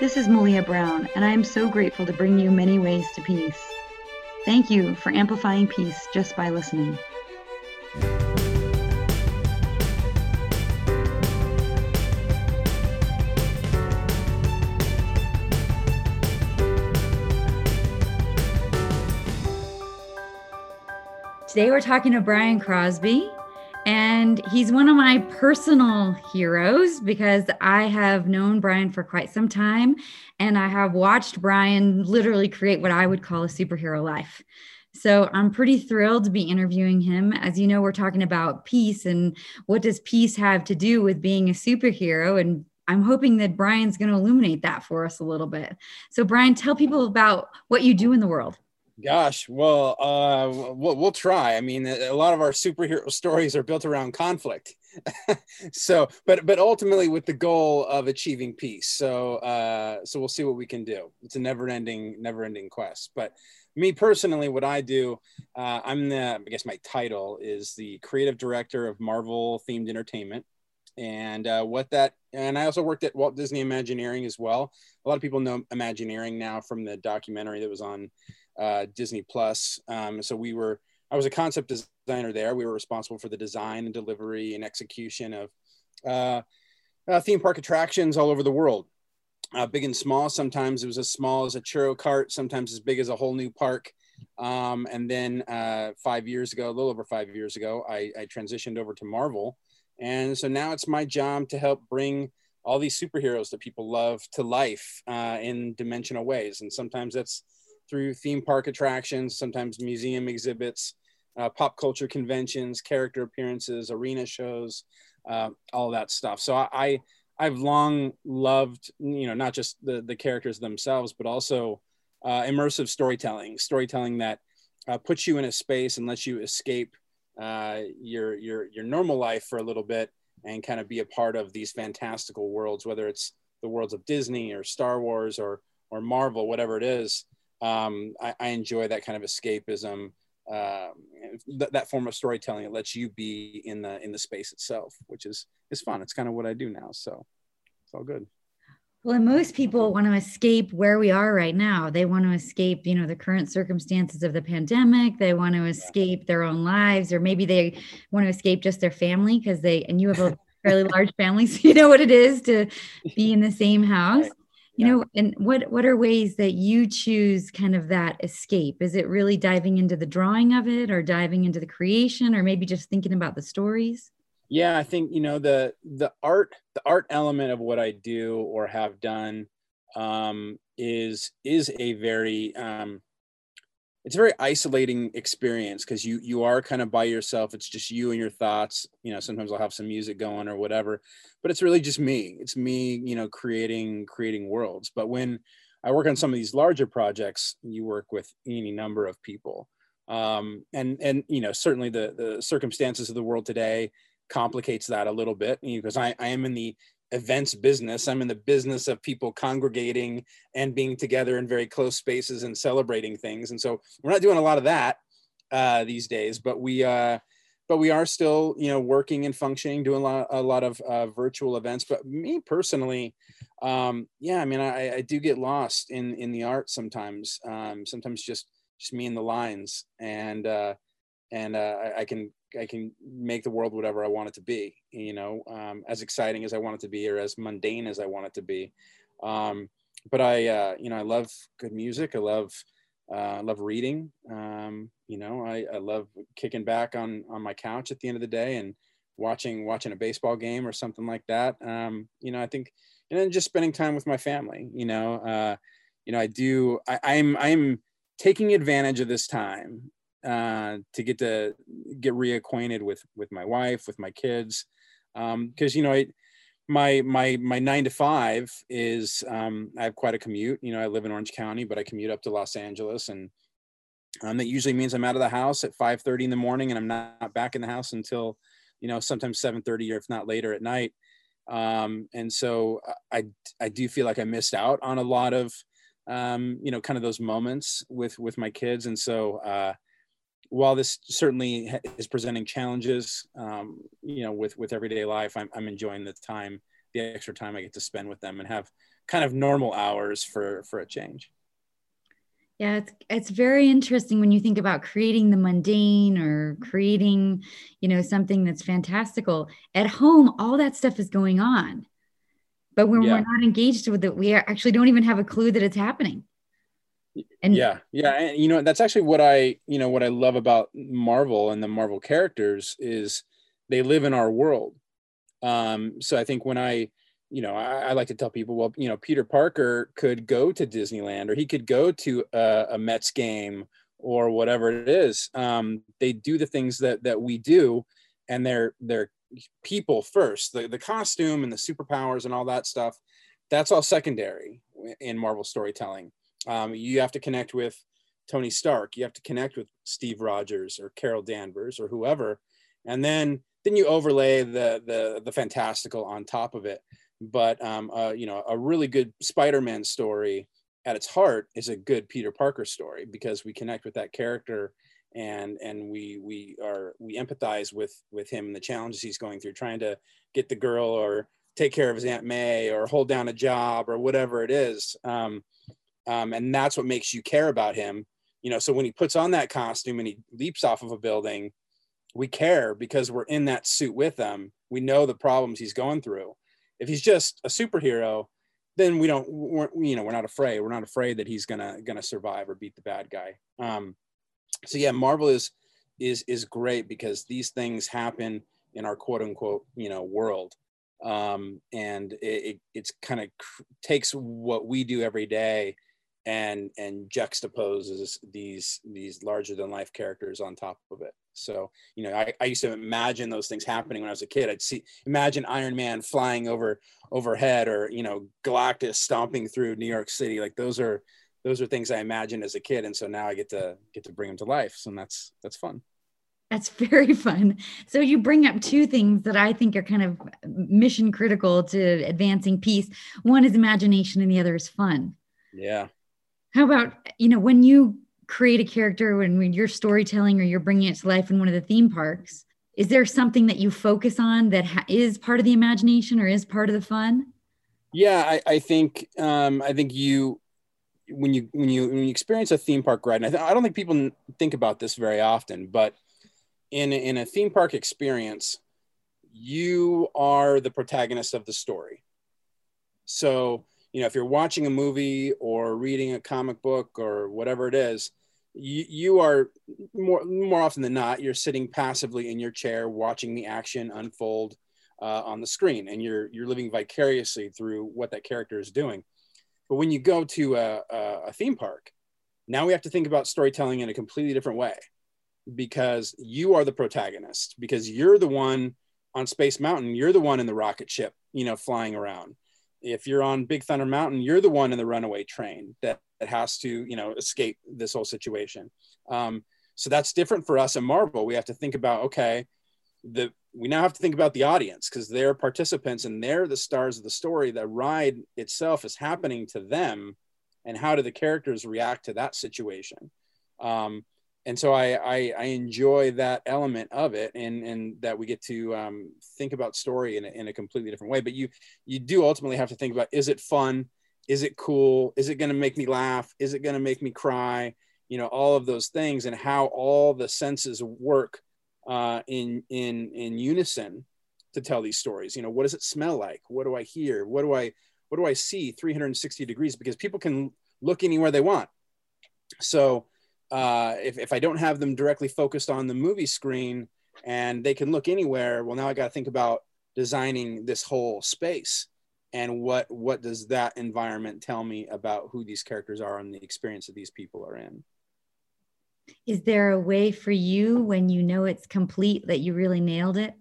This is Malia Brown, and I am so grateful to bring you many ways to peace. Thank you for amplifying peace just by listening. Today we're talking to Brian Crosby. And he's one of my personal heroes because I have known Brian for quite some time and I have watched Brian literally create what I would call a superhero life. So I'm pretty thrilled to be interviewing him. As you know, we're talking about peace and what does peace have to do with being a superhero? And I'm hoping that Brian's going to illuminate that for us a little bit. So, Brian, tell people about what you do in the world. Gosh, well, uh, we'll, we'll try. I mean, a lot of our superhero stories are built around conflict. so, but but ultimately with the goal of achieving peace. So, uh, so we'll see what we can do. It's a never-ending, never-ending quest. But me personally, what I do, uh, I'm the, I guess my title is the creative director of Marvel themed entertainment. And uh, what that, and I also worked at Walt Disney Imagineering as well. A lot of people know Imagineering now from the documentary that was on uh, Disney Plus. Um, so we were, I was a concept designer there. We were responsible for the design and delivery and execution of uh, uh, theme park attractions all over the world, uh, big and small. Sometimes it was as small as a churro cart, sometimes as big as a whole new park. Um, and then uh, five years ago, a little over five years ago, I, I transitioned over to Marvel. And so now it's my job to help bring all these superheroes that people love to life uh, in dimensional ways. And sometimes that's through theme park attractions, sometimes museum exhibits, uh, pop culture conventions, character appearances, arena shows, uh, all that stuff. So I, I have long loved you know not just the the characters themselves, but also uh, immersive storytelling, storytelling that uh, puts you in a space and lets you escape uh, your your your normal life for a little bit and kind of be a part of these fantastical worlds, whether it's the worlds of Disney or Star Wars or or Marvel, whatever it is um, I, I, enjoy that kind of escapism uh, th- that form of storytelling. It lets you be in the in the space itself which is is fun. It's kind of what i do now so it's all good. Well and most people want to escape where we are right now. They want to escape you know the current circumstances of the pandemic. They want to escape their own lives or maybe they want to escape just their family because they and you have a fairly large family so you know what it is to be in the same house. right you know and what what are ways that you choose kind of that escape? Is it really diving into the drawing of it or diving into the creation or maybe just thinking about the stories? Yeah i think you know the the art the art element of what i do or have done um is is a very um it's a very isolating experience because you you are kind of by yourself it's just you and your thoughts you know sometimes i'll have some music going or whatever but it's really just me it's me you know creating creating worlds but when i work on some of these larger projects you work with any number of people um, and and you know certainly the the circumstances of the world today complicates that a little bit because I, I am in the events business. I'm in the business of people congregating and being together in very close spaces and celebrating things. And so we're not doing a lot of that uh, these days, but we uh, but we are still you know working and functioning, doing a lot, a lot of uh, virtual events. But me personally, um, yeah, I mean, I, I, do get lost in in the art sometimes. Um, sometimes just just me and the lines, and uh, and uh, I, I can I can make the world whatever I want it to be, you know, um, as exciting as I want it to be or as mundane as I want it to be. Um, but I, uh, you know, I love good music. I love, uh, I love reading. Um, you know, I, I love kicking back on, on my couch at the end of the day and watching, watching a baseball game or something like that. Um, you know, I think, and then just spending time with my family, you know, uh, you know, I do, I, I'm, I'm taking advantage of this time uh, to get to get reacquainted with with my wife, with my kids, because um, you know, I, my my my nine to five is um, I have quite a commute. You know, I live in Orange County, but I commute up to Los Angeles, and um, that usually means I'm out of the house at five thirty in the morning, and I'm not back in the house until you know sometimes seven thirty or if not later at night. Um, and so I I do feel like I missed out on a lot of um, you know kind of those moments with with my kids, and so. Uh, while this certainly is presenting challenges, um, you know, with with everyday life, I'm, I'm enjoying the time the extra time I get to spend with them and have kind of normal hours for for a change. Yeah, it's it's very interesting when you think about creating the mundane or creating, you know, something that's fantastical. At home, all that stuff is going on. But when yeah. we're not engaged with it, we actually don't even have a clue that it's happening. And yeah, yeah, and you know, that's actually what I, you know, what I love about Marvel and the Marvel characters is they live in our world. Um, so I think when I you know, I, I, like to tell people, well, you know, Peter Parker could go to Disneyland or he could go to a, a Mets game or whatever it is. Um, they do the things that that we do, and they're they're people first. The the costume and the superpowers and all that stuff, that's all secondary in Marvel storytelling. Um, you have to connect with Tony Stark. You have to connect with Steve Rogers or Carol Danvers or whoever, and then then you overlay the the the fantastical on top of it but um, uh, you know, a really good Spider-Man story at its heart is a good Peter Parker story because we connect with that character and and we we are we empathize with with him and the challenges he's going through, trying to get the girl or take care of his Aunt May or hold down a job or whatever it is. Um, um, and that's what makes you care about him. You know, so when he puts on that costume and he leaps off of a building, we care because we're in that suit with him. We know the problems he's going through if he's just a superhero, then we don't, we're, you know, we're not afraid. We're not afraid that he's gonna gonna survive or beat the bad guy. Um, so yeah, Marvel is is is great because these things happen in our quote unquote you know world, um, and it, it it's kind of cr- takes what we do every day and and juxtaposes these these larger than life characters on top of it so, you know, I, I used to imagine those things happening when I was a kid. I'd see, imagine Iron Man flying over overhead or, you know, Galactus stomping through New York City. Like those are, those are things I imagined as a kid. And so now I get to get to bring them to life. So that's, that's fun. That's very fun. So you bring up two things that I think are kind of mission critical to advancing peace. One is imagination and the other is fun. Yeah. How about, you know, when you create a character when, when you're storytelling or you're bringing it to life in one of the theme parks is there something that you focus on that ha- is part of the imagination or is part of the fun? Yeah i, I think um, i think you when you when you when you experience a theme park ride and I, th- I don't think people think about this very often but in in a theme park experience you are the protagonist of the story. So you know if you're watching a movie or reading a comic book or whatever it is you, you are more more often than not you're sitting passively in your chair watching the action unfold uh, on the screen and you're you're living vicariously through what that character is doing. But when you go to a, a theme park now we have to think about storytelling in a completely different way because you are the protagonist because you're the one on space mountain you're the one in the rocket ship you know flying around if you're on big thunder mountain you're the one in the runaway train that that has to you know escape this whole situation. Um, so that's different for us in marvel. We have to think about okay the we now have to think about the audience because they're participants and they're the stars of the story. The ride itself is happening to them and how do the characters react to that situation? Um, and so I, I, I enjoy that element of it and and that we get to um, think about story in a, in a completely different way but you you do ultimately have to think about is it fun? Is it cool? Is it going to make me laugh? Is it going to make me cry? You know all of those things and how all the senses work uh, in in in unison to tell these stories. You know what does it smell like? What do i hear? What do i what do i see 360 degrees? Because people can look anywhere they want. So uh, if, if i don't have them directly focused on the movie screen and they can look anywhere well now i got to think about designing this whole space. And what what does that environment tell me about who these characters are and the experience that these people are in? Is there a way for you when you know it's complete that you really nailed it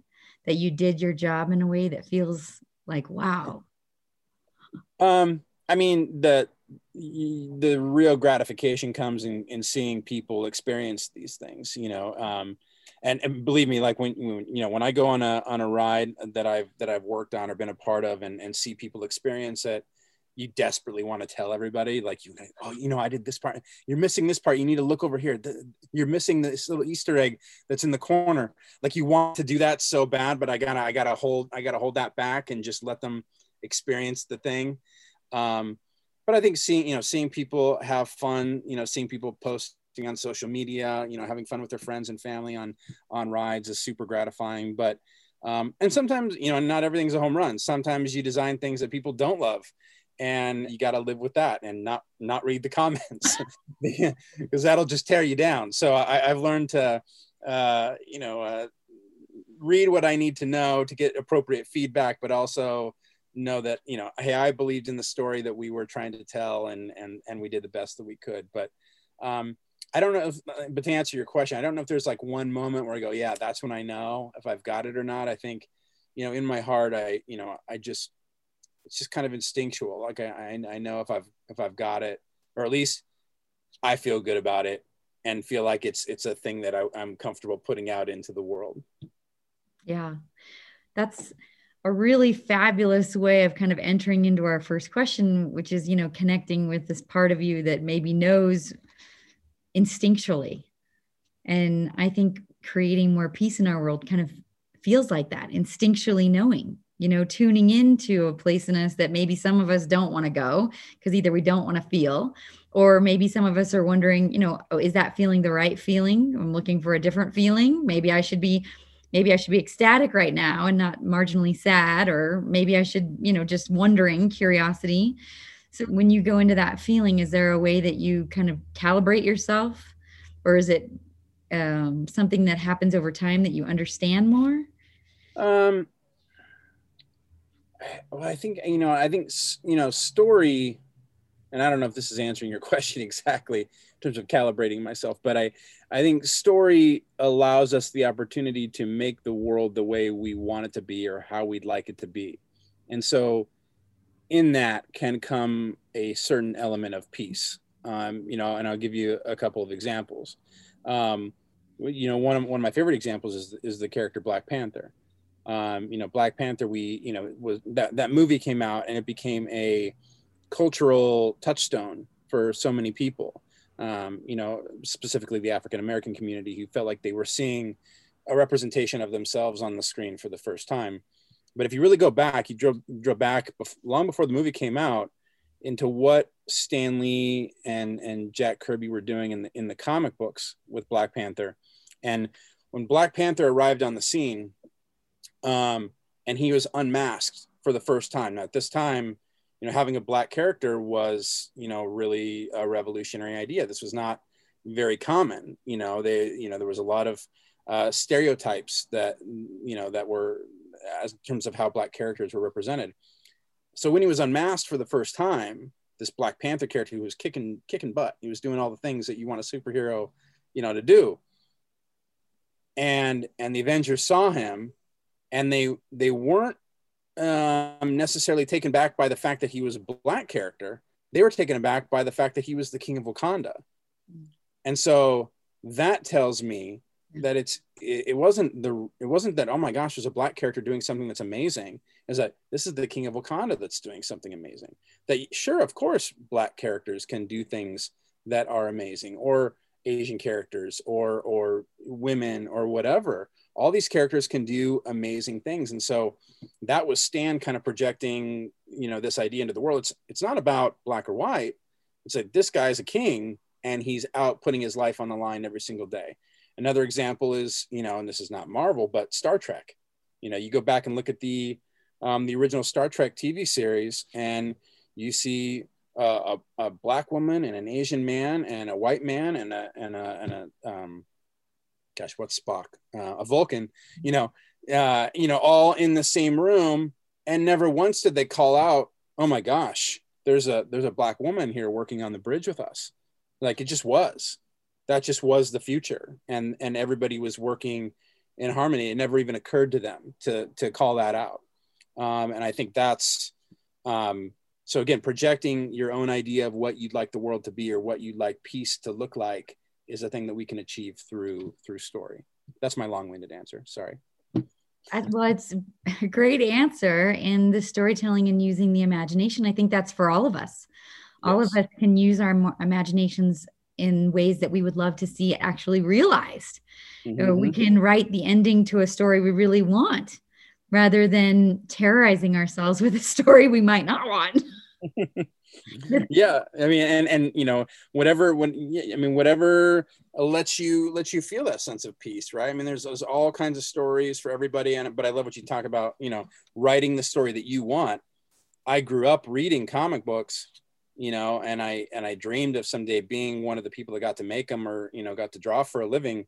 that you did your job in a way that feels like wow? Um i mean the the real gratification comes in in seeing people experience these things you know um and, and believe me like when, when, you know when i go on a on a ride that i've that i've worked on or been a part of and, and see people experience it you desperately want to tell everybody like you oh you know i did this part. You're missing this part. You need to look over here. You're missing this little easter egg that's in the corner. Like you want to do that so bad but i gotta i gotta hold i gotta hold that back and just let them experience the thing. Um, but i think seeing you know seeing people have fun you know seeing people posting on social media you know having fun with their friends and family on on rides is super gratifying but um, and sometimes you know not everything's a home run. Sometimes you design things that people don't love and you got to live with that and not not read the comments because that'll just tear you down. So I, have learned to uh, you know uh, read what i need to know to get appropriate feedback but also know that you know hey i believed in the story that we were trying to tell and and and we did the best that we could but um i don't know if but to answer your question i don't know if there's like one moment where i go yeah that's when i know if i've got it or not i think you know in my heart i you know i just it's just kind of instinctual. Like I, I know if I've if I've got it, or at least I feel good about it and feel like it's it's a thing that I, I'm comfortable putting out into the world. Yeah, that's a really fabulous way of kind of entering into our first question, which is you know connecting with this part of you that maybe knows instinctually, and I think creating more peace in our world kind of feels like that instinctually knowing you know, tuning into a place in us that maybe some of us don't want to go because either we don't want to feel, or maybe some of us are wondering, you know, oh, is that feeling the right feeling? I'm looking for a different feeling. Maybe I should be, maybe I should be ecstatic right now and not marginally sad, or maybe I should, you know, just wondering, curiosity. So when you go into that feeling, is there a way that you kind of calibrate yourself, or is it um, something that happens over time that you understand more? Um, well, I think you know, I think you know, story, and I don't know if this is answering your question exactly terms of calibrating myself, but I, I think story allows us the opportunity to make the world the way we want it to be or how we'd like it to be, and so, in that can come a certain element of peace. Um, you know, and I'll give you a couple of examples. Um, you know, one of one of my favorite examples is is the character Black Panther um, you know, Black Panther, we, you know, was that, that movie came out and it became a cultural touchstone for so many people. Um, you know, specifically the African American community who felt like they were seeing a representation of themselves on the screen for the first time. But if you really go back, you drove, drove back bef- long before the movie came out into what Stan Lee and, and Jack Kirby were doing in the, in the comic books with Black Panther. And when Black Panther arrived on the scene, um, and he was unmasked for the first time. Now, at this time, you know, having a black character was, you know, really a revolutionary idea. This was not very common. You know, they, you know, there was a lot of uh, stereotypes that, you know, that were as in terms of how black characters were represented. So when he was unmasked for the first time, this Black Panther character who was kicking kicking butt, he was doing all the things that you want a superhero, you know, to do. And and the Avengers saw him and they they weren't um, necessarily taken back by the fact that he was a black character. They were taken aback by the fact that he was the king of Wakanda, and so that tells me that it's it, it wasn't the it wasn't that oh my gosh there's a black character doing something that's amazing. Is that this is the king of wakanda that's doing something amazing. That sure of course black characters can do things that are amazing or asian characters or or women or whatever all these characters can do amazing things. And so that was stan kind of projecting you know this idea into the world. It's it's not about black or white. It's like this guy's a king and he's out putting his life on the line every single day. Another example is you know and this is not marvel but star trek. You know you go back and look at the um, the original star trek tv series and you see a, a, black woman and an asian man and a white man and a and a, and a um, gosh, what's Spock? Uh, a Vulcan, you know, uh, you know, all in the same room, and never once did they call out, "Oh my gosh, there's a there's a black woman here working on the bridge with us." Like it just was, that just was the future, and and everybody was working in harmony. It never even occurred to them to to call that out, um, and I think that's. Um, so again, projecting your own idea of what you'd like the world to be or what you'd like peace to look like is a thing that we can achieve through through story that's my long-winded answer sorry well, it's a great answer. in the storytelling and using the imagination, I think that's for all of us. All yes. of us can use our imaginations in ways that we would love to see actually realized. Mm-hmm. we can write the ending to a story we really want rather than terrorizing ourselves with a story we might not want. yeah i mean and and you know whatever when i mean whatever lets you lets you feel that sense of peace right? I mean there's, there's all kinds of stories for everybody and but i love what you talk about you know writing the story that you want. I grew up reading comic books you know and i and i dreamed of someday being one of the people that got to make them or you know got to draw for a living.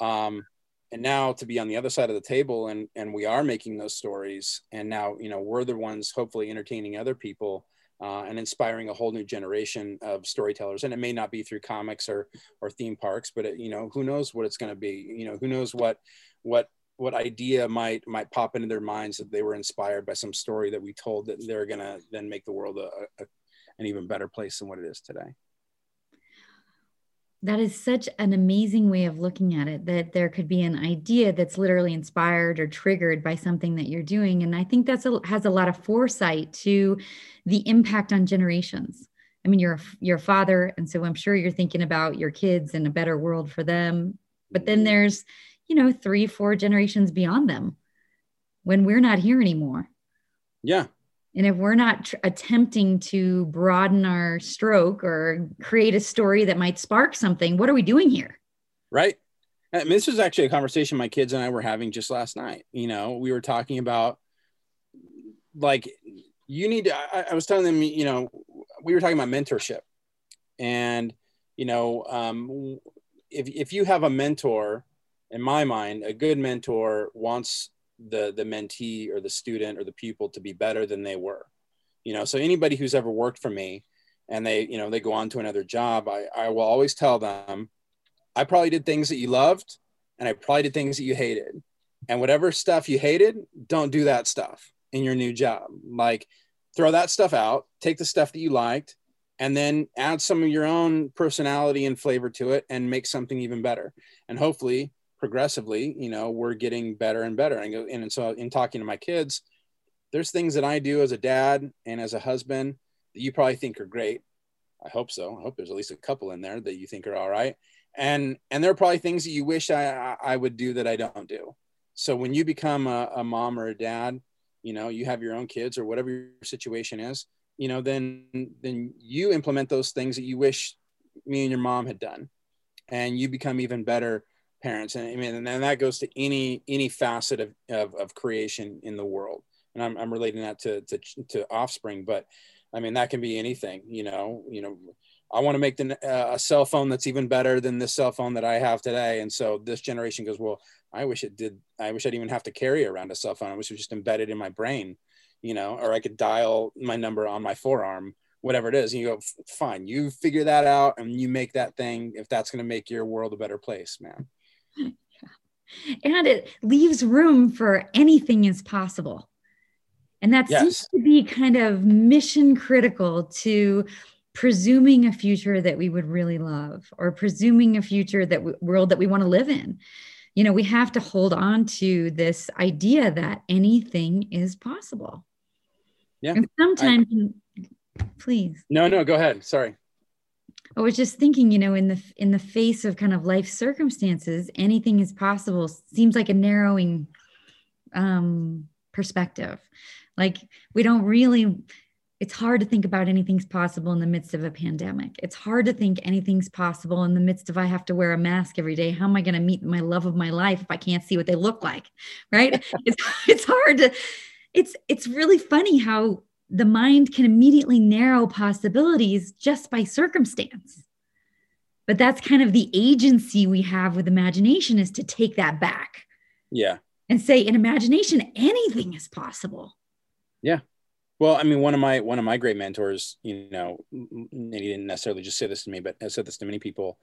Um and now to be on the other side of the table and and we are making those stories. And now you know we're the ones hopefully entertaining other people uh, and inspiring a whole new generation of storytellers. And it may not be through comics or or theme parks but it, you know who knows what it's going to be? You know who knows what what what idea might might pop into their minds that they were inspired by some story that we told that they're going to then make the world a, a, an even better place than what it is today that is such an amazing way of looking at it that there could be an idea that's literally inspired or triggered by something that you're doing. And i think that's a, has a lot of foresight to the impact on generations. I mean you're a, you're a father and so i'm sure you're thinking about your kids and a better world for them. But then mm-hmm. there's you know three four generations beyond them when we're not here anymore. Yeah and if we're not tr- attempting to broaden our stroke or create a story that might spark something, what are we doing here? Right. Mean, this was actually a conversation my kids and I were having just last night. You know, we were talking about like you need to, I, I was telling them, you know, we were talking about mentorship and, you know, um, if, if you have a mentor, in my mind, a good mentor wants the the mentee or the student or the pupil to be better than they were you know? So anybody who's ever worked for me and they you know they go on to another job i i will always tell them i probably did things that you loved and i probably did things that you hated. And whatever stuff you hated don't do that stuff in your new job. Like throw that stuff out take the stuff that you liked and then add some of your own personality and flavor to it and make something even better. And hopefully progressively, you know, we're getting better and better. And, and so uh, in talking to my kids, there's things that I do as a dad and as a husband that you probably think are great. I hope so. I hope there's at least a couple in there that you think are all right. And and there are probably things that you wish I I would do that I don't do. So when you become a, a mom or a dad, you know, you have your own kids or whatever your situation is, you know, then then you implement those things that you wish me and your mom had done, and you become even better parents and i mean and that goes to any any facet of, of, of creation in the world. And I'm, I'm relating that to, to to offspring but i mean that can be anything you know you know i want to make the, uh, a cell phone that's even better than this cell phone that i have today. And so this generation goes well i wish it did i wish i'd even have to carry around a cell phone. I wish it was just embedded in my brain you know or i could dial my number on my forearm whatever it is. And you go fine you figure that out and you make that thing if that's going to make your world a better place man and it leaves room for anything is possible. And that yes. seems to be kind of mission critical to presuming a future that we would really love or presuming a future that world that we want to live in. You know, we have to hold on to this idea that anything is possible. Yeah. And sometimes, I, please. No, no, go ahead. Sorry. I was just thinking, you know, in the in the face of kind of life circumstances, anything is possible seems like a narrowing um, perspective. Like we don't really. It's hard to think about anything's possible in the midst of a pandemic. It's hard to think anything's possible in the midst of I have to wear a mask every day. How am I going to meet my love of my life if I can't see what they look like? Right? it's it's hard to. It's it's really funny how the mind can immediately narrow possibilities just by circumstance. But that's kind of the agency we have with imagination is to take that back. Yeah. And say in imagination, anything is possible. Yeah. Well, I mean, one of my one of my great mentors, you know, and he didn't necessarily just say this to me, but I said this to many people,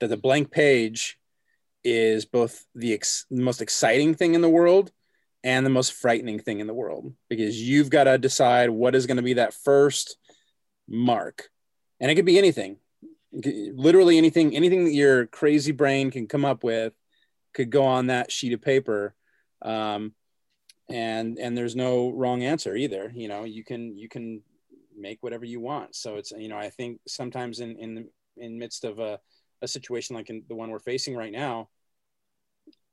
that the blank page is both the ex- most exciting thing in the world and the most frightening thing in the world because you've got to decide what is going to be that first mark. And it could be anything, literally anything, anything that your crazy brain can come up with could go on that sheet of paper. um, and and there's no wrong answer either you know you can you can make whatever you want so it's you know i think sometimes in in the in midst of a, a situation like in the one we're facing right now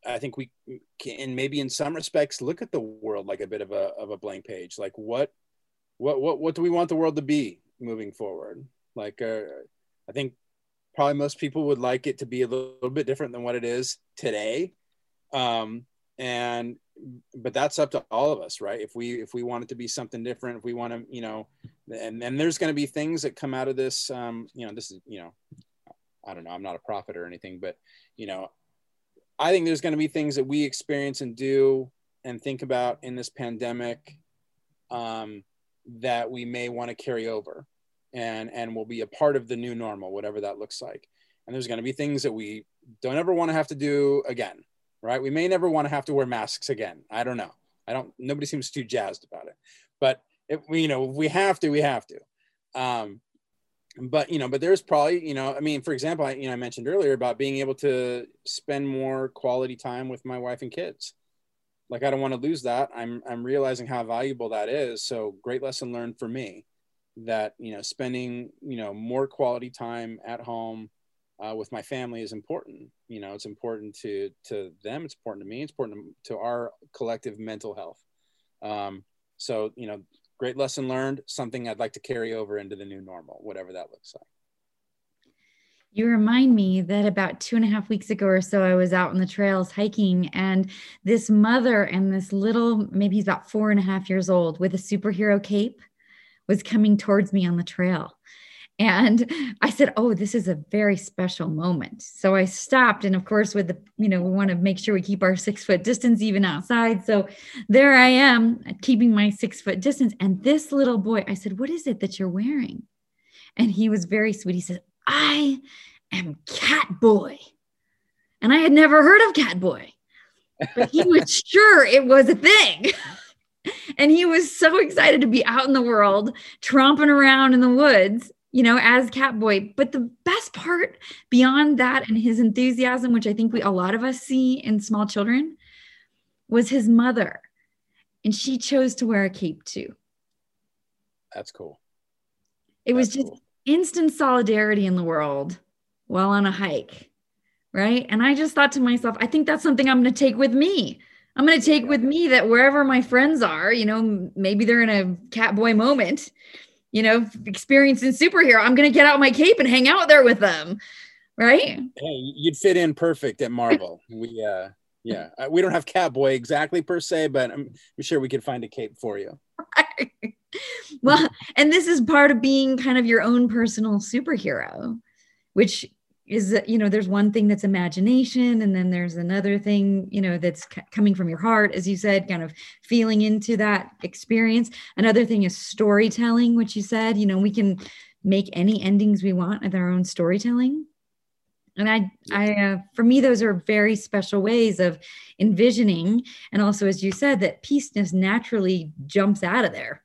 i think we can maybe in some respects look at the world like a bit of a of a blank page. Like what what what what do we want the world to be moving forward? Like uh, i think probably most people would like it to be a little, little bit different than what it is today. Um, and but that's up to all of us right? If we if we want it to be something different if we want to you know and then there's going to be things that come out of this um you know this is you know i don't know i'm not a prophet or anything but you know i think there's going to be things that we experience and do and think about in this pandemic um that we may want to carry over and and will be a part of the new normal whatever that looks like and there's going to be things that we don't ever want to have to do again right? We may never want to have to wear masks again. I don't know. I don't. Nobody seems too jazzed about it. But if we, you know, if we have to, we have to. Um, but you know, but there's probably, you know, I mean, for example, I, you know, I mentioned earlier about being able to spend more quality time with my wife and kids. Like I don't want to lose that. I'm I'm realizing how valuable that is. So great lesson learned for me that you know spending you know more quality time at home uh, with my family is important. You know, it's important to to them. It's important to me. It's important to, to our collective mental health. Um, so, you know, great lesson learned. Something I'd like to carry over into the new normal, whatever that looks like. You remind me that about two and a half weeks ago or so, I was out on the trails hiking, and this mother and this little, maybe he's about four and a half years old, with a superhero cape was coming towards me on the trail. And I said, Oh, this is a very special moment. So I stopped. And of course, with the, you know, we want to make sure we keep our six foot distance even outside. So there I am uh, keeping my six foot distance. And this little boy, I said, What is it that you're wearing? And he was very sweet. He said, I am Cat Boy. And I had never heard of Cat Boy, but he was sure it was a thing. and he was so excited to be out in the world, tromping around in the woods you know, as Catboy. But the best part beyond that and his enthusiasm, which I think we a lot of us see in small children, was his mother. And she chose to wear a cape too. That's cool. It That's was just cool. instant solidarity in the world while on a hike. Right. And I just thought to myself, I think that's something I'm going to take with me. I'm going to take with me that wherever my friends are, you know, maybe they're in a catboy moment you know, experiencing superhero. I'm going to get out my cape and hang out there with them. Right. Hey, you'd fit in perfect at Marvel. we, uh, yeah, uh, we don't have Catboy exactly per se, but I'm, I'm sure we could find a cape for you. Well, and this is part of being kind of your own personal superhero, which is that you know there's one thing that's imagination and then there's another thing you know that's c- coming from your heart as you said kind of feeling into that experience. Another thing is storytelling which you said you know we can make any endings we want with our own storytelling. And i i uh, for me those are very special ways of envisioning and also as you said that peace just naturally jumps out of there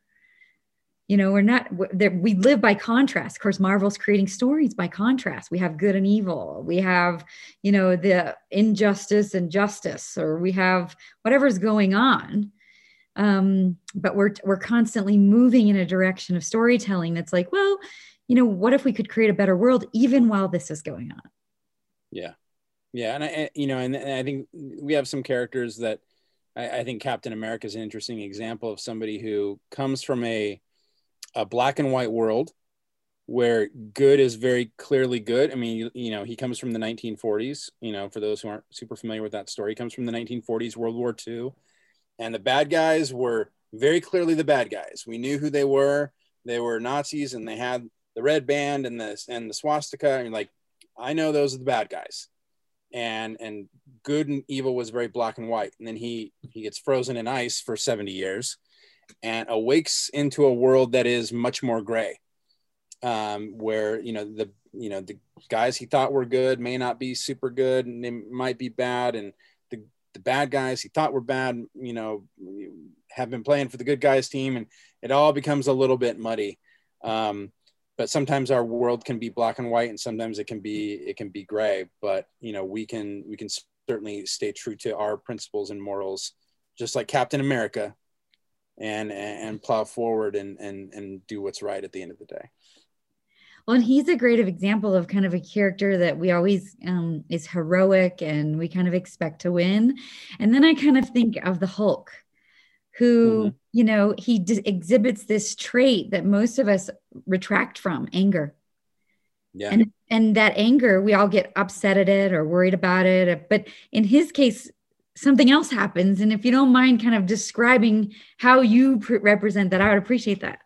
you know we're not that we live by contrast. Of course marvel's creating stories by contrast. We have good and evil. We have you know the injustice and justice or we have whatever's going on. Um, but we're we're constantly moving in a direction of storytelling that's like well you know what if we could create a better world even while this is going on? Yeah. Yeah and i you know and, and i think we have some characters that I, I think captain america is an interesting example of somebody who comes from a a black and white world where good is very clearly good. I mean, you, you, know, he comes from the 1940s, you know, for those who aren't super familiar with that story, comes from the 1940s, World War II. And the bad guys were very clearly the bad guys. We knew who they were. They were Nazis and they had the red band and the, and the swastika. And like, I know those are the bad guys. And, and good and evil was very black and white. And then he, he gets frozen in ice for 70 years and awakes into a world that is much more gray. Um, where you know the you know the guys he thought were good may not be super good and they might be bad and the, the bad guys he thought were bad you know have been playing for the good guys team and it all becomes a little bit muddy. Um, but sometimes our world can be black and white and sometimes it can be it can be gray. But you know we can we can certainly stay true to our principles and morals just like Captain America, and and plow forward and and and do what's right at the end of the day. Well, and he's a great example of kind of a character that we always um, is heroic and we kind of expect to win. And then I kind of think of the Hulk, who, mm-hmm. you know, he d- exhibits this trait that most of us retract from anger. Yeah. And, and that anger, we all get upset at it or worried about it. But in his case, something else happens. And if you don't mind kind of describing how you pr- represent that, I would appreciate that.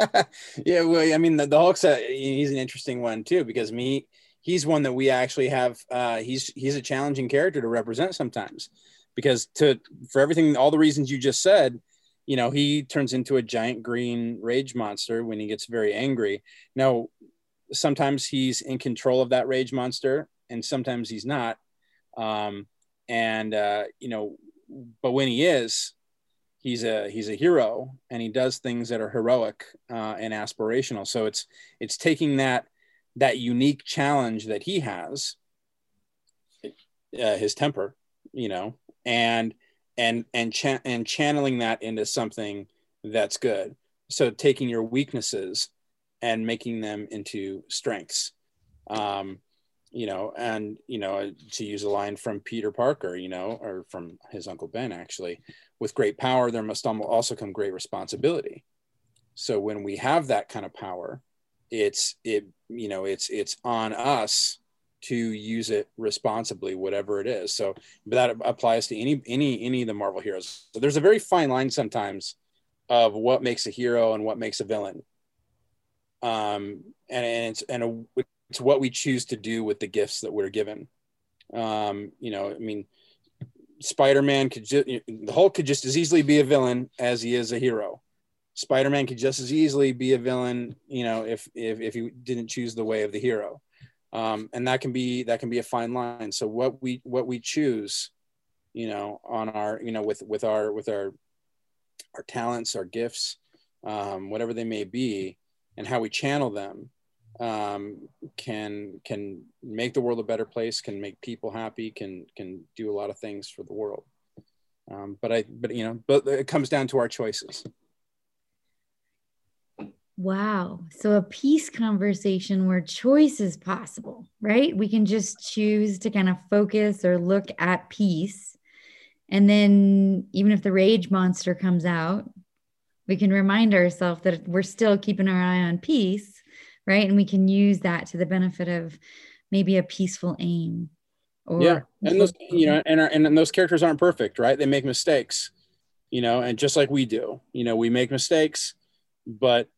yeah, well, I mean, the, the Hulk's a, he's an interesting one too because me, he's one that we actually have. Uh, he's he's a challenging character to represent sometimes because to for everything, all the reasons you just said, you know, he turns into a giant green rage monster when he gets very angry. Now, sometimes he's in control of that rage monster, and sometimes he's not. Um, and uh, you know, but when he is, he's a he's a hero and he does things that are heroic uh, and aspirational. So it's it's taking that that unique challenge that he has uh, his temper you know and and and cha- and channeling that into something that's good. So taking your weaknesses and making them into strengths. Um you know and you know to use a line from peter parker you know or from his uncle ben actually with great power, there must also come great responsibility. So when we have that kind of power, it's it you know it's it's on us to use it responsibly, whatever it is. So that applies to any any any of the Marvel heroes. So there's a very fine line sometimes of what makes a hero and what makes a villain. Um, and, and it's and a, it's what we choose to do with the gifts that we're given. Um, you know, I mean, Spider-Man could just the Hulk could just as easily be a villain as he is a hero. Spider-Man could just as easily be a villain, you know, if if if he didn't choose the way of the hero. Um, and that can be that can be a fine line. So what we what we choose, you know, on our you know with with our with our our talents, our gifts, um, whatever they may be, and how we channel them um, can can make the world a better place, can make people happy, can can do a lot of things for the world. Um, but I, but you know, but it comes down to our choices. Wow. So a peace conversation where choice is possible, right? We can just choose to kind of focus or look at peace. And then even if the rage monster comes out, we can remind ourselves that we're still keeping our eye on peace right? And we can use that to the benefit of maybe a peaceful aim or yeah and those you know and, our, and those characters aren't perfect right? They make mistakes you know and just like we do you know we make mistakes but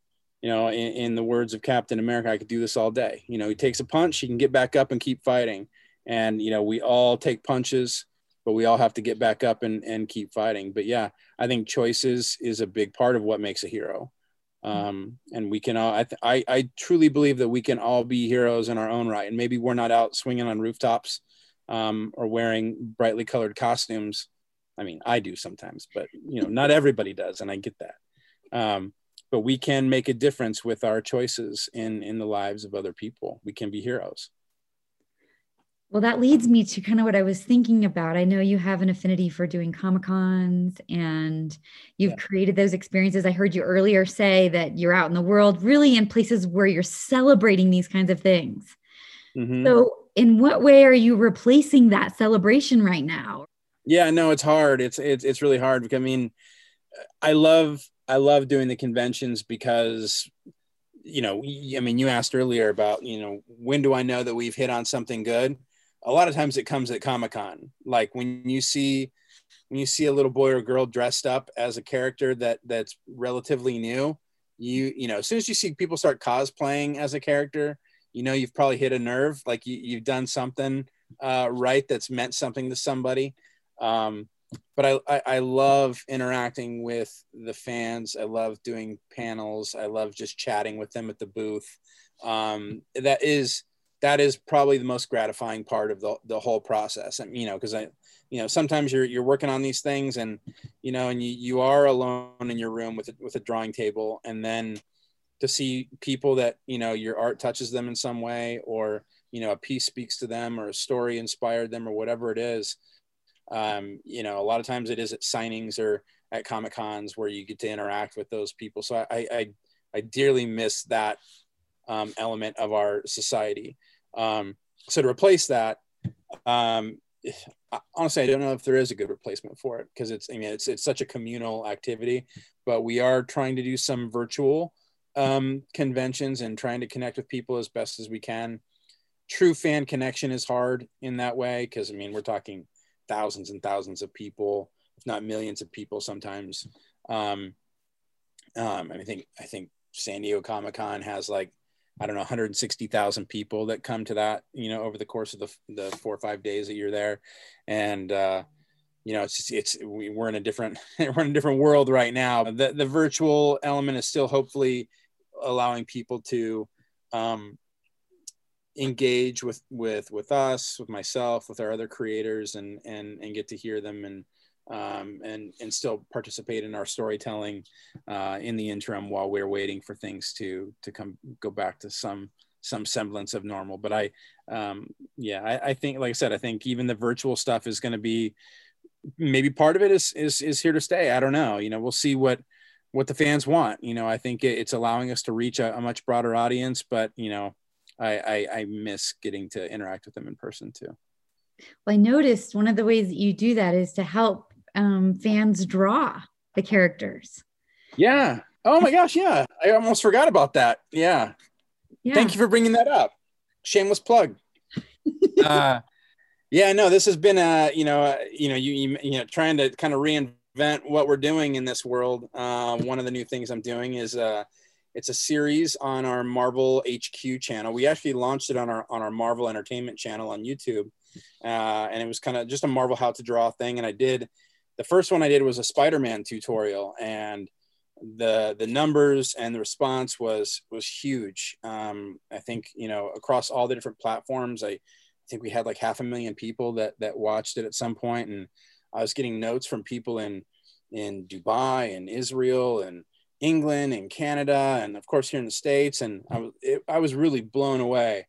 you know in, in the words of captain america i could do this all day. You know he takes a punch he can get back up and keep fighting. And you know we all take punches but we all have to get back up and, and keep fighting. But yeah i think choices is a big part of what makes a hero um, and we can all I, th- I, I truly believe that we can all be heroes in our own right. And maybe we're not out swinging on rooftops um, or wearing brightly colored costumes. I mean i do sometimes but you know not everybody does and i get that. Um, but we can make a difference with our choices in in the lives of other people. We can be heroes well, that leads me to kind of what I was thinking about. I know you have an affinity for doing Comic Cons and you've yeah. created those experiences. I heard you earlier say that you're out in the world, really in places where you're celebrating these kinds of things. Mm-hmm. So, in what way are you replacing that celebration right now? Yeah, no, it's hard. It's it's it's really hard because I mean, I love I love doing the conventions because you know, I mean, you asked earlier about, you know, when do I know that we've hit on something good? A lot of times it comes at Comic Con. Like when you see when you see a little boy or girl dressed up as a character that that's relatively new, you you know as soon as you see people start cosplaying as a character, you know you've probably hit a nerve. Like you, you've done something uh, right that's meant something to somebody. Um, but I, I, I love interacting with the fans. I love doing panels. I love just chatting with them at the booth. Um, that is that is probably the most gratifying part of the, the whole process. And, you know, cause I, you know, sometimes you're, you're working on these things and, you know, and you, you are alone in your room with a, with a drawing table and then to see people that, you know, your art touches them in some way or, you know, a piece speaks to them or a story inspired them or whatever it is. um, you know, a lot of times it is at signings or at Comic Cons where you get to interact with those people. So I, I, I dearly miss that um, element of our society. Um, so to replace that, um, honestly, I don't know if there is a good replacement for it because it's, I mean, it's, it's such a communal activity, but we are trying to do some virtual um, conventions and trying to connect with people as best as we can. True fan connection is hard in that way because I mean, we're talking thousands and thousands of people, if not millions of people sometimes. Um, um, I think I think San Diego Comic Con has like I don't know 160,000 people that come to that you know over the course of the the four or five days that you're there, and uh, you know it's it's we're in a different we're in a different world right now. The the virtual element is still hopefully allowing people to um, engage with with with us with myself with our other creators and and and get to hear them and um, and and still participate in our storytelling uh, in the interim while we're waiting for things to to come go back to some some semblance of normal. But i um, yeah I, I think like i said i think even the virtual stuff is going to be maybe part of it is is is here to stay. I don't know. You know we'll see what what the fans want. You know i think it's allowing us to reach a, a much broader audience but you know I, I, I miss getting to interact with them in person too. Well, I noticed one of the ways that you do that is to help um, fans draw the characters. Yeah. Oh my gosh. Yeah. I almost forgot about that. Yeah. yeah. Thank you for bringing that up. Shameless plug. uh, yeah. No, this has been a you know uh, you know you, you you know trying to kind of reinvent what we're doing in this world. Uh, one of the new things I'm doing is uh, it's a series on our Marvel HQ channel. We actually launched it on our on our Marvel Entertainment channel on YouTube, uh, and it was kind of just a Marvel how to draw thing. And I did the first one I did was a Spider-Man tutorial, and the the numbers and the response was was huge. Um, I think you know across all the different platforms, I, I think we had like half a million people that that watched it at some point, and I was getting notes from people in in Dubai and Israel and England and Canada, and of course here in the States. And I was, it, I was really blown away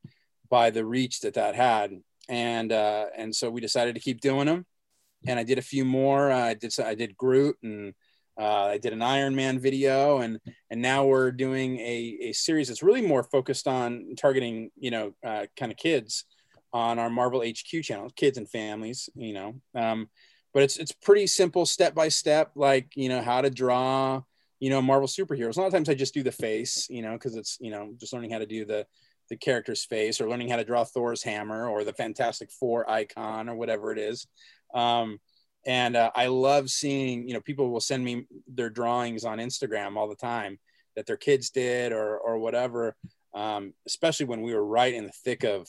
by the reach that that had. And, uh, and so we decided to keep doing them. And I did a few more. Uh, I did, I did Groot and uh, I did an Iron Man video, and and now we're doing a, a series that's really more focused on targeting you know uh, kind of kids on our Marvel HQ channel, kids and families, you know. Um, but it's it's pretty simple, step by step, like you know how to draw, you know, Marvel superheroes. A lot of times I just do the face, you know, because it's, you know, just learning how to do the the character's face or learning how to draw Thor's hammer or the Fantastic Four icon or whatever it is. Um, and uh, I love seeing, you know, people will send me their drawings on Instagram all the time that their kids did or or whatever. Um, especially when we were right in the thick of,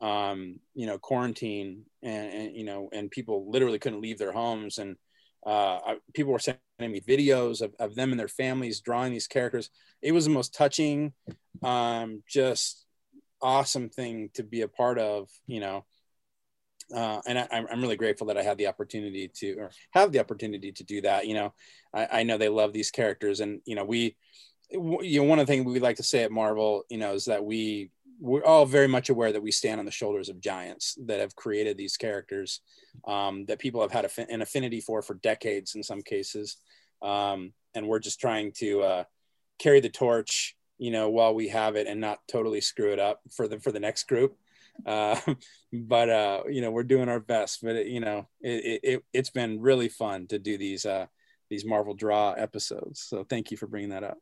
um, you know, quarantine and, and you know, and people literally couldn't leave their homes and uh, people were sending me videos of, of them and their families drawing these characters. It was the most touching, um, just awesome thing to be a part of, you know. Uh, and I, am really grateful that I had the opportunity to, or have the opportunity to do that. You know, I, I know they love these characters, and you know, we, you know, one of the things we like to say at Marvel, you know, is that we we're all very much aware that we stand on the shoulders of giants that have created these characters um, that people have had an affinity for for decades in some cases um, and we're just trying to uh, carry the torch you know while we have it and not totally screw it up for the for the next group uh, but uh, you know we're doing our best but it, you know it, it, it's been really fun to do these uh, these marvel draw episodes so thank you for bringing that up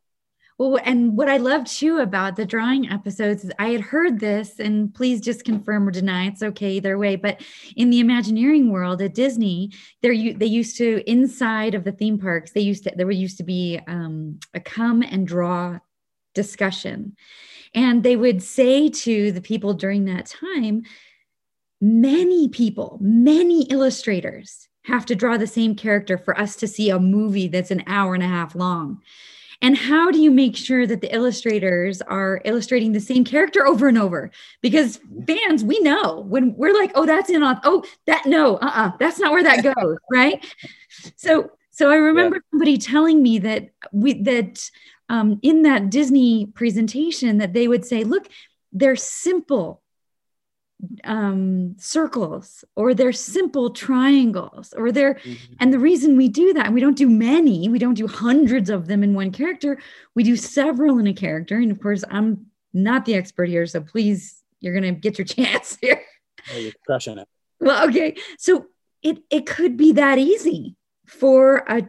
well, and what I love too about the drawing episodes is I had heard this, and please just confirm or deny. It's okay either way. But in the Imagineering world at Disney, there they used to inside of the theme parks. They used to there used to be um, a come and draw discussion, and they would say to the people during that time, many people, many illustrators have to draw the same character for us to see a movie that's an hour and a half long. And how do you make sure that the illustrators are illustrating the same character over and over? Because mm-hmm. fans, we know when we're like, oh, that's in on, oh, that no, uh-uh, that's not where that goes, right? So, so I remember yeah. somebody telling me that we that um, in that Disney presentation that they would say, look, they're simple um, circles or they're simple triangles or they're Mhm. and the reason we do that and we don't do many we don't do hundreds of them in one character we do several in a character and of course i'm not the expert here so please you're gonna get your chance here Oh, you're crushing it. well okay so it it could be that easy for a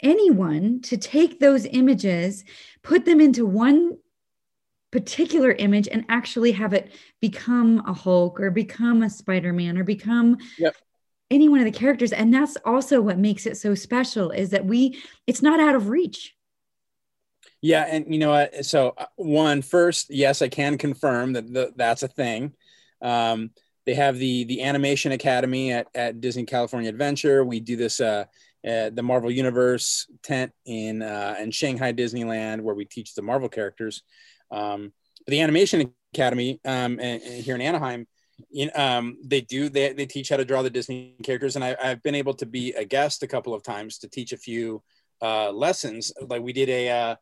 anyone to take those images put them into one particular image and actually have it become a hulk or become a spider-man or become Yep. any one of the characters and that's also what makes it so special is that we it's not out of reach Yeah, and you know what? So uh, one first, yes, I can confirm that the, that's a thing. Um, they have the the Animation Academy at, at Disney California Adventure. We do this uh, at the Marvel Universe tent in uh, in Shanghai Disneyland, where we teach the Marvel characters. Um, the Animation Academy um, and, and here in Anaheim, you know, um, they do they, they teach how to draw the Disney characters, and I, I've been able to be a guest a couple of times to teach a few uh, lessons. Like we did a uh,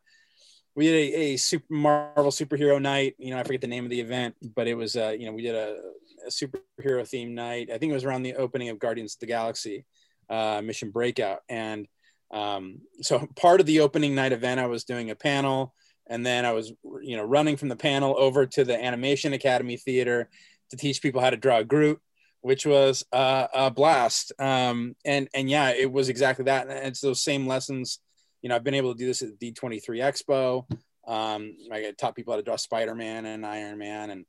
we did a, a super Marvel superhero night. You know, I forget the name of the event, but it was uh, you know we did a, a superhero theme night. I think it was around the opening of Guardians of the Galaxy uh, Mission Breakout, and um, so part of the opening night event, I was doing a panel, and then I was you know running from the panel over to the Animation Academy Theater to teach people how to draw Groot, which was uh, a blast. Um, and and yeah, it was exactly that. And it's those same lessons. You know, I've been able to do this at the D23 Expo. Um, I taught people how to draw Spider-Man and Iron Man, and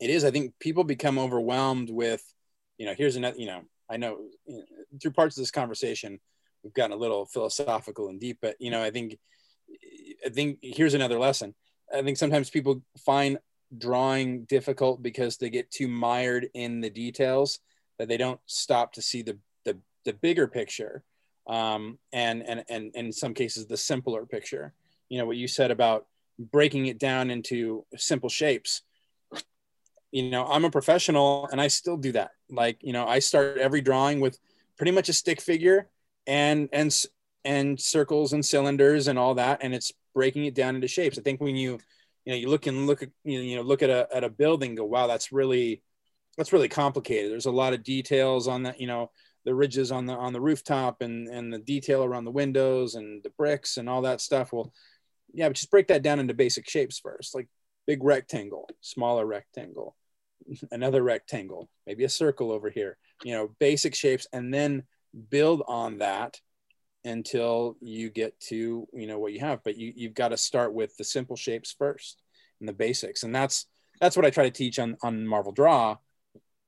it is. I think people become overwhelmed with, you know, here's another. You know, I know you know, through parts of this conversation, we've gotten a little philosophical and deep, but you know, I think, I think here's another lesson. I think sometimes people find drawing difficult because they get too mired in the details that they don't stop to see the the, the bigger picture um, and, and and in some cases the simpler picture you know what you said about breaking it down into simple shapes you know i'm a professional and i still do that. Like you know i start every drawing with pretty much a stick figure and and and circles and cylinders and all that and it's breaking it down into shapes. I think when you you know you look and look at you know, look at a, at a building go wow that's really that's really complicated. There's a lot of details on that you know the ridges on the on the rooftop and and the detail around the windows and the bricks and all that stuff. Well yeah but just break that down into basic shapes first. Like big rectangle smaller rectangle another rectangle maybe a circle over here you know basic shapes and then build on that until you get to you know what you have. But you, you've got to start with the simple shapes first and the basics. And that's that's what i try to teach on on marvel draw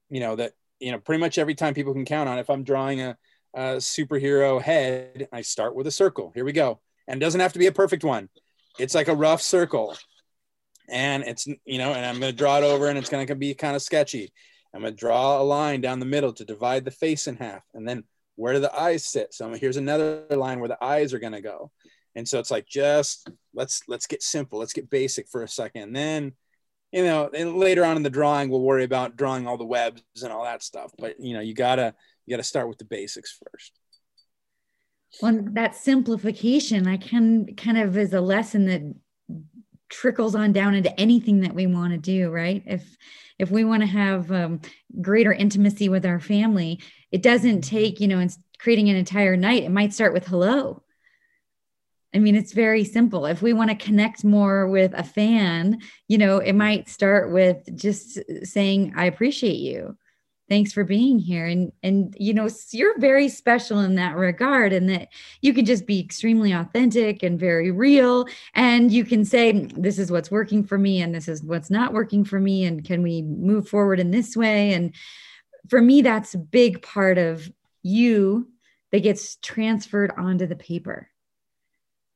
you know that you know pretty much every time people can count on if i'm drawing a, a superhero head i start with a circle. Here we go. And it doesn't have to be a perfect one. It's like a rough circle and it's you know and i'm going to draw it over and it's going to be kind of sketchy. I'm going to draw a line down the middle to divide the face in half and then where do the eyes sit? So here's another line where the eyes are going to go. And so it's like just let's let's get simple let's get basic for a second and then you know and later on in the drawing we'll worry about drawing all the webs and all that stuff but you know you gotta you gotta start with the basics first. Well that simplification i can kind of is a lesson that trickles on down into anything that we want to do right? If if we want to have um, greater intimacy with our family it doesn't take you know in creating an entire night it might start with hello. I mean it's very simple. If we want to connect more with a fan you know it might start with just saying i appreciate you thanks for being here. And and you know you're very special in that regard and that you can just be extremely authentic and very real. And you can say this is what's working for me and this is what's not working for me. And can we move forward in this way? And for me that's a big part of you that gets transferred onto the paper.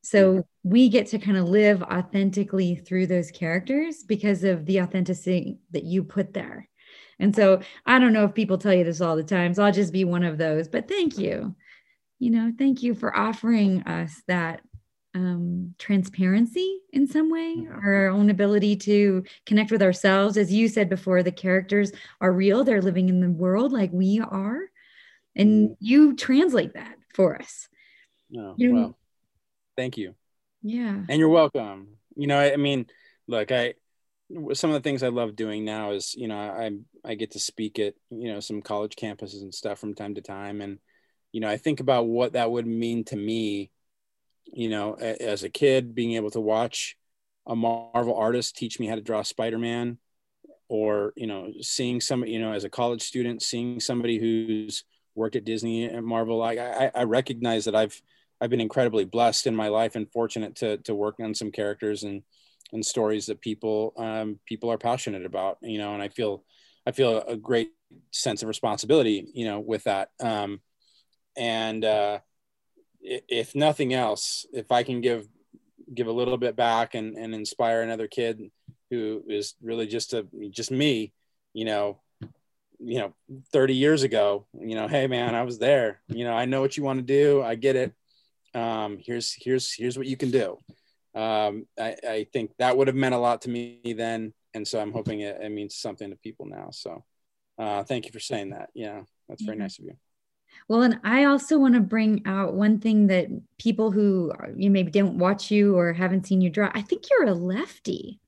So we get to kind of live authentically through those characters because of the authenticity that you put there and so I don't know if people tell you this all the time. So I'll just be one of those. But thank you. You know, thank you for offering us that um, transparency in some way, our own ability to connect with ourselves. As you said before, the characters are real, they're living in the world like we are. And you translate that for us. oh, You- well thank you Yeah. and you're welcome you know i, I mean look i some of the things I love doing now is, you know, I I get to speak at, you know, some college campuses and stuff from time to time, and you know, I think about what that would mean to me, you know, as a kid, being able to watch a Marvel artist teach me how to draw Spider-Man, or you know, seeing somebody, you know, as a college student, seeing somebody who's worked at Disney and Marvel. I I, I recognize that I've I've been incredibly blessed in my life and fortunate to to work on some characters and and stories that people um, people are passionate about. You know, and I feel I feel a great sense of responsibility. You know, with that. Um, and uh, if nothing else, if I can give give a little bit back and, and inspire another kid who is really just a just me, you know, you know, 30 years ago, you know, hey man, I was there. You know, I know what you want to do. I get it. Um, here's here's here's what you can do. Um, I, I think that would have meant a lot to me then, and so I'm hoping it, it means something to people now. So, uh, thank you for saying that. Yeah, that's very nice of you. Well, and I also want to bring out one thing that people who you maybe don't watch you or haven't seen you draw. I think you're a lefty.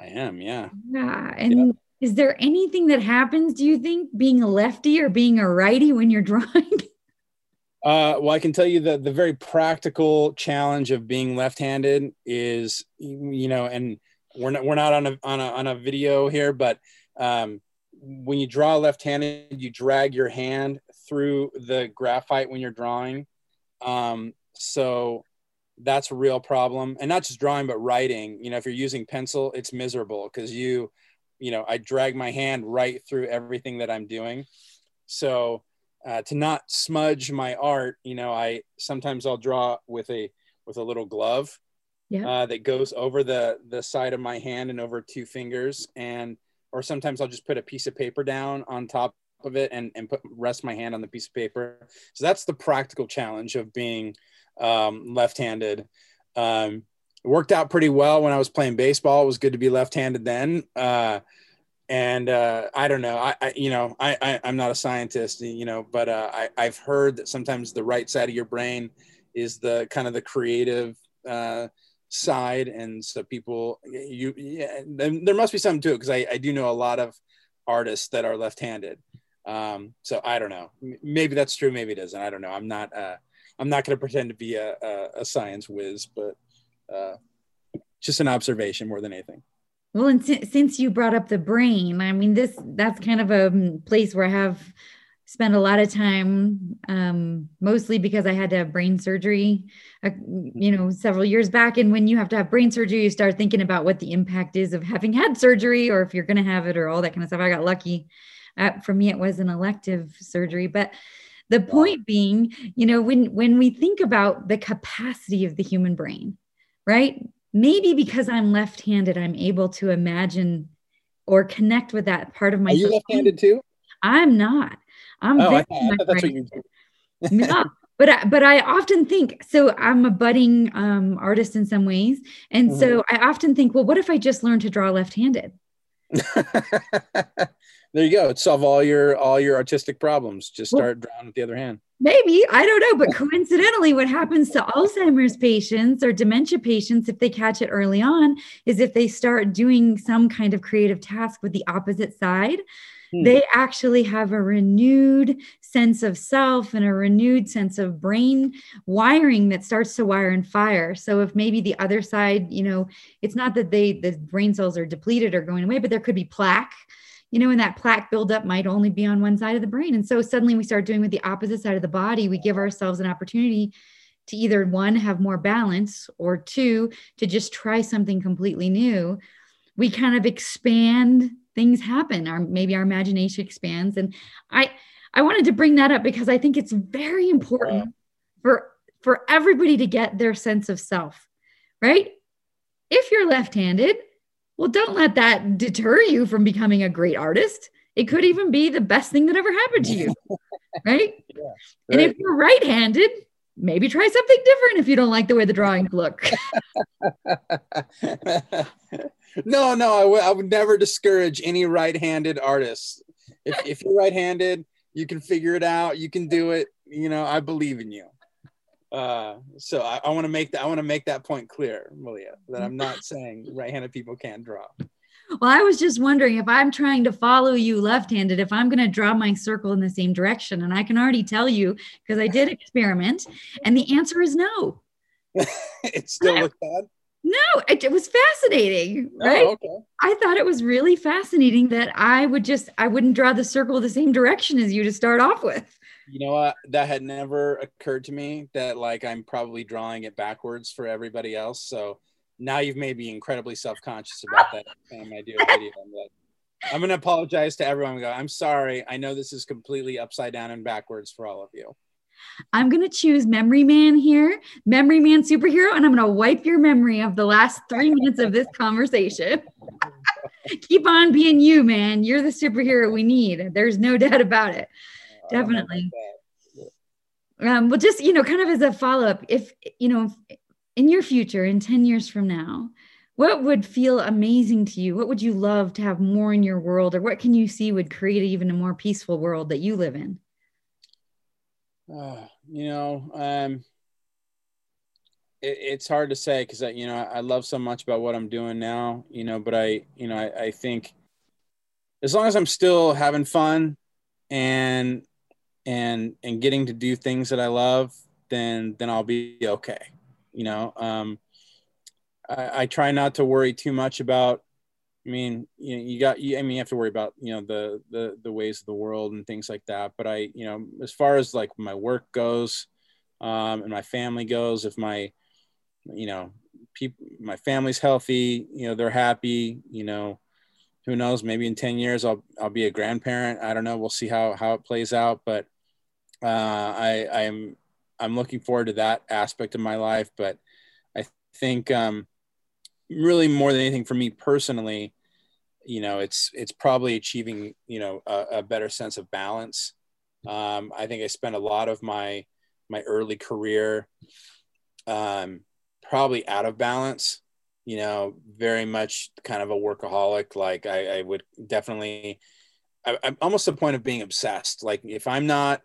I am, yeah. Yeah, and is there anything that happens? Do you think being a lefty or being a righty when you're drawing? Uh, well, I can tell you that the very practical challenge of being left-handed is, you know, and we're not we're not on a on a on a video here, but um, when you draw left-handed, you drag your hand through the graphite when you're drawing. Um, so that's a real problem, and not just drawing, but writing. You know, if you're using pencil, it's miserable because you, you know, I drag my hand right through everything that I'm doing. So uh, to not smudge my art, you know, I sometimes I'll draw with a with a little glove yeah. uh, that goes over the the side of my hand and over two fingers, and or sometimes I'll just put a piece of paper down on top of it and and put rest my hand on the piece of paper. So that's the practical challenge of being um, left-handed. Um, it worked out pretty well when I was playing baseball. It was good to be left-handed then. Uh, and uh, I don't know. I, I you know, I, I am not a scientist, you know, but uh, I I've heard that sometimes the right side of your brain is the kind of the creative uh, side, and so people you yeah, there must be something to it because I I do know a lot of artists that are left-handed. Um, so I don't know. Maybe that's true. Maybe it isn't. I don't know. I'm not. Uh, I'm not going to pretend to be a, a, a science whiz, but uh, just an observation more than anything. Well, and si- since you brought up the brain, I mean, this that's kind of a mm, place where I have spent a lot of time, um, mostly because I had to have brain surgery, uh, you know, several years back. And when you have to have brain surgery, you start thinking about what the impact is of having had surgery, or if you're going to have it, or all that kind of stuff. I got lucky. Uh, for me, it was an elective surgery, but the point being, you know, when when we think about the capacity of the human brain, right? maybe because I'm left handed, I'm able to imagine or connect with that part of myself. Are you left handed too? I'm not. I'm oh, I, I that's what you no, but I, but I often think so. I'm a budding um, artist in some ways, and mm-hmm. so I often think, well, what if I just learned to draw left-handed? there you go. It solve all your all your artistic problems. Just start well, drawing with the other hand. Maybe I don't know, but coincidentally, what happens to Alzheimer's patients or dementia patients if they catch it early on is if they start doing some kind of creative task with the opposite side, hmm. they actually have a renewed sense of self and a renewed sense of brain wiring that starts to wire and fire. So if maybe the other side, you know, it's not that they the brain cells are depleted or going away, but there could be plaque you know, and that plaque buildup might only be on one side of the brain. And so suddenly we start doing with the opposite side of the body. We give ourselves an opportunity to either one, have more balance, or two, to just try something completely new. We kind of expand, things happen. Our maybe our imagination expands. And I I wanted to bring that up because I think it's very important for for everybody to get their sense of self, right? If you're left-handed, well, don't let that deter you from becoming a great artist. It could even be the best thing that ever happened to you. right? Yeah, right. And if you're right handed, maybe try something different if you don't like the way the drawings look. no, no, I, w- I would never discourage any right handed artists. If, if you're right handed, you can figure it out, you can do it. You know, I believe in you. Uh, so I, I want to make that I want to make that point clear, Malia, that I'm not saying right-handed people can't draw. Well, I was just wondering if I'm trying to follow you left handed, if I'm going to draw my circle in the same direction. And I can already tell you because I did experiment, and the answer is no. it still looks bad. No, it, it was fascinating, oh, right? Oh, okay. I thought it was really fascinating that I would just I wouldn't draw the circle the same direction as you to start off with. You know what? That had never occurred to me that like I'm probably drawing it backwards for everybody else. So now you've made me incredibly self-conscious about that time I do a video. I'm like, I'm gonna apologize to everyone. Go, I'm sorry. I know this is completely upside down and backwards for all of you. I'm going to choose Memory Man here, Memory Man superhero, and I'm going to wipe your memory of the last three minutes of this conversation. Keep on being you, man. You're the superhero we need. There's no doubt about it. Definitely. Um, well, just, you know, kind of as a follow up, if, you know, in your future, in 10 years from now, what would feel amazing to you? What would you love to have more in your world? Or what can you see would create even a more peaceful world that you live in? Uh, you know, um, it, it's hard to say because you know, I love so much about what I'm doing now, you know, but I, you know, I, I think as long as I'm still having fun and, and, and getting to do things that I love, then, then I'll be okay. You know, um, I, I try not to worry too much about I mean, you know, you got, you, I mean, you have to worry about, you know, the, the, the ways of the world and things like that. But I, you know, as far as like my work goes, um, and my family goes, if my, you know, people, my family's healthy, you know, they're happy, you know, who knows, maybe in 10 years, I'll, I'll be a grandparent. I don't know. We'll see how, how it plays out, but, uh, I, I'm, I'm looking forward to that aspect of my life. But I think, um, really more than anything for me personally you know it's it's probably achieving you know a, a better sense of balance. Um, i think i spent a lot of my my early career um, probably out of balance you know very much kind of a workaholic. Like i, I would definitely I, i'm almost the point of being obsessed. Like if i'm not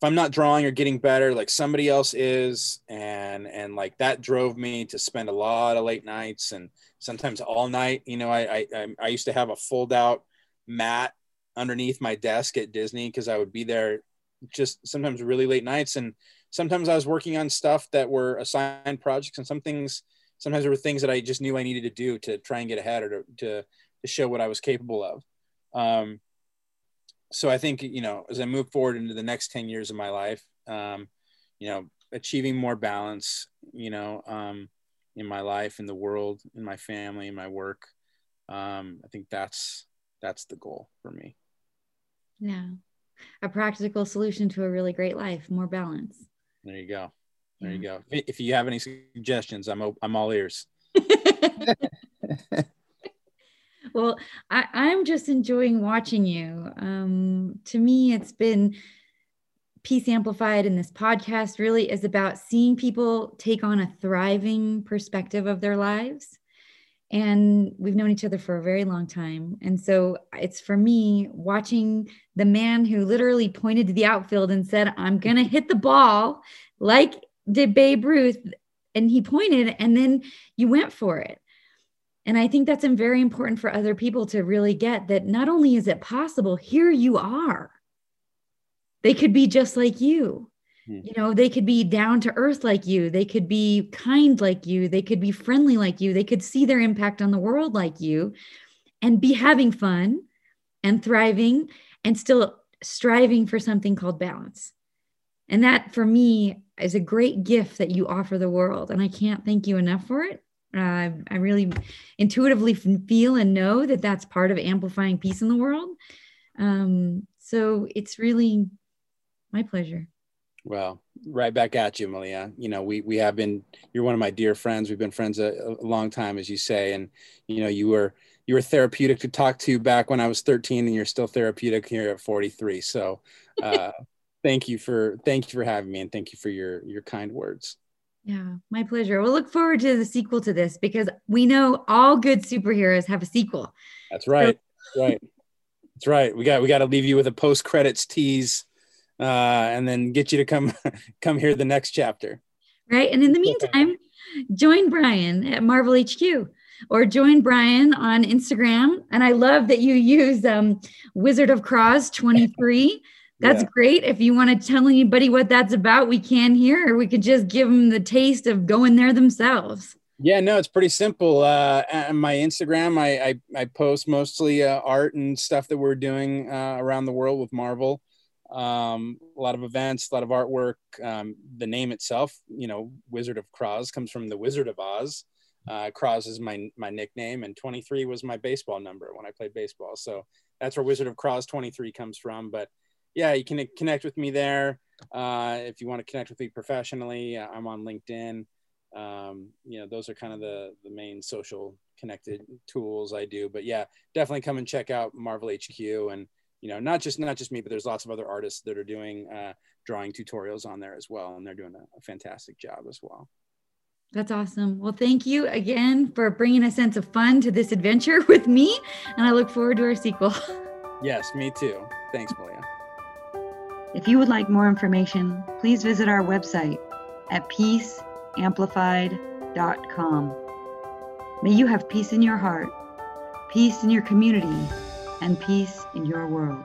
if I'm not drawing or getting better, like somebody else is, and and like that drove me to spend a lot of late nights and sometimes all night. You know, I I, I used to have a fold out mat underneath my desk at Disney because I would be there just sometimes really late nights, and sometimes I was working on stuff that were assigned projects, and some things sometimes there were things that I just knew I needed to do to try and get ahead or to to, to show what I was capable of. Um, so I think you know as I move forward into the next ten years of my life, um, you know, achieving more balance, you know, um, in my life, in the world, in my family, in my work. Um, I think that's that's the goal for me. Yeah, a practical solution to a really great life, more balance. There you go. There yeah. you go. If you have any suggestions, I'm I'm all ears. well, I, I'm just enjoying watching you. Um, to me, it's been Peace Amplified and this podcast really is about seeing people take on a thriving perspective of their lives. And we've known each other for a very long time. And so it's for me watching the man who literally pointed to the outfield and said, I'm going to hit the ball like did Babe Ruth. And he pointed, and then you went for it. And I think that's very important for other people to really get that not only is it possible, here you are. They could be just like you. Hmm. You know, they could be down to earth like you. They could be kind like you. They could be friendly like you. They could see their impact on the world like you and be having fun and thriving and still striving for something called balance. And that for me is a great gift that you offer the world. And I can't thank you enough for it. Uh, I really intuitively feel and know that that's part of amplifying peace in the world. Um, so it's really my pleasure. Well, right back at you, Malia. You know, we we have been. You're one of my dear friends. We've been friends a, a long time, as you say, and you know, you were you were therapeutic to talk to back when I was 13, and you're still therapeutic here at 43. So, uh, thank you for thank you for having me, and thank you for your your kind words. Yeah, my pleasure. We'll look forward to the sequel to this because we know all good superheroes have a sequel. That's right. So- right. That's right. We got we got to leave you with a post credits tease, uh, and then get you to come come here the next chapter. Right. And in the meantime, join Brian at Marvel HQ. or join Brian on Instagram. And I love that you use um, Wizard of Croz 23. That's yeah. great. If you want to tell anybody what that's about, we can here, or we could just give them the taste of going there themselves. Yeah, no, it's pretty simple. Uh, my Instagram, I, I, I post mostly uh, art and stuff that we're doing uh, around the world with Marvel. Um, a lot of events, a lot of artwork. Um, the name itself, you know, Wizard of Croz comes from the Wizard of Oz. Uh, Croz is my my nickname, and 23 was my baseball number when I played baseball. So that's where Wizard of Croz 23 comes from. But yeah, you can connect with me there. Uh, if you want to connect with me professionally, uh, I'm on LinkedIn. Um, you know, those are kind of the the main social connected tools I do. But yeah, definitely come and check out Marvel HQ and you know not just not just me but there's lots of other artists that are doing uh, drawing tutorials on there as well and they're doing a, a, fantastic job as well that's awesome well thank you again for bringing a sense of fun to this adventure with me and i look forward to our sequel yes me too thanks malia if you would like more information, please visit our website at peaceamplified.com. May you have peace in your heart, peace in your community, and peace in your world.